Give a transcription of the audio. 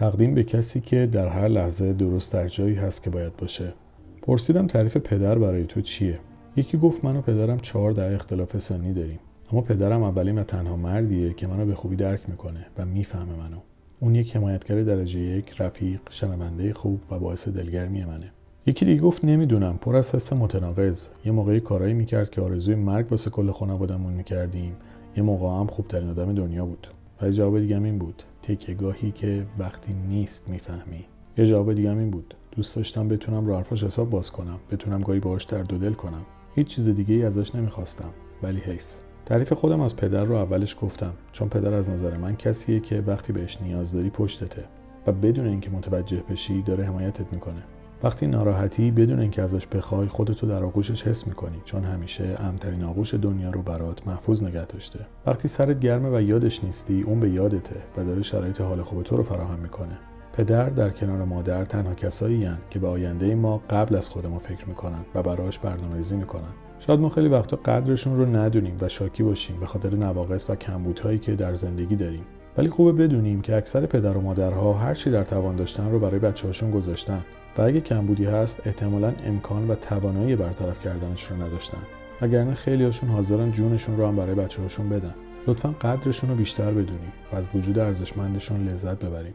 تقدیم به کسی که در هر لحظه درست در جایی هست که باید باشه. پرسیدم تعریف پدر برای تو چیه؟ یکی گفت من و پدرم چهار ده اختلاف سنی داریم. اما پدرم اولین و تنها مردیه که منو به خوبی درک می‌کنه و می‌فهمه منو. اون یک حمایتگر درجه یک رفیق شنونده خوب و باعث دلگرمی منه. یکی دیگه گفت نمی‌دونم پر از حس متناقض. یه موقعی کارایی می‌کرد که آرزوی مرگ واسه کل خانوادهمون می‌کردیم. یه موقع هم خوبترین آدم دنیا بود. و جواب دیگه این بود. گاهی که وقتی نیست می‌فهمی. یه جواب دیگه این بود. دوست داشتم بتونم رو حرفاش حساب باز کنم. بتونم گاهی باهاش درد و دل کنم. هیچ چیز دیگه ای ازش نمی‌خواستم. ولی حیف. تعریف خودم از پدر رو اولش گفتم. چون پدر از نظر من کسیه که وقتی بهش نیاز داری پشتته. و بدون اینکه متوجه بشی داره حمایتت می‌کنه. وقتی ناراحتی بدون اینکه ازش بخوای خودتو در آغوشش حس می‌کنی چون همیشه امترین آغوش دنیا رو برات محفوظ نگه داشته. وقتی سرت گرمه و یادش نیستی اون به یادته و داره شرایط حال خوب تو رو فراهم می‌کنه. پدر در کنار مادر تنها کسایی که به آینده ما قبل از خود ما فکر می‌کنن و براش برنامه ریزی می‌کنن. شاید ما خیلی وقتا قدرشون رو ندونیم و شاکی باشیم به خاطر نواقص و کمبودهایی که در زندگی داریم. ولی خوبه بدونیم که اکثر پدر و مادرها هر چی در توان داشتن رو برای بچه‌هاشون گذاشتن. و اگه کمبودی هست احتمالا امکان و توانایی برطرف کردنش رو نداشتن. وگرنه خیلی هاشون حاضرن جونشون رو هم برای بچه هاشون بدن. لطفا قدرشون رو بیشتر بدونیم و از وجود ارزشمندشون لذت ببریم.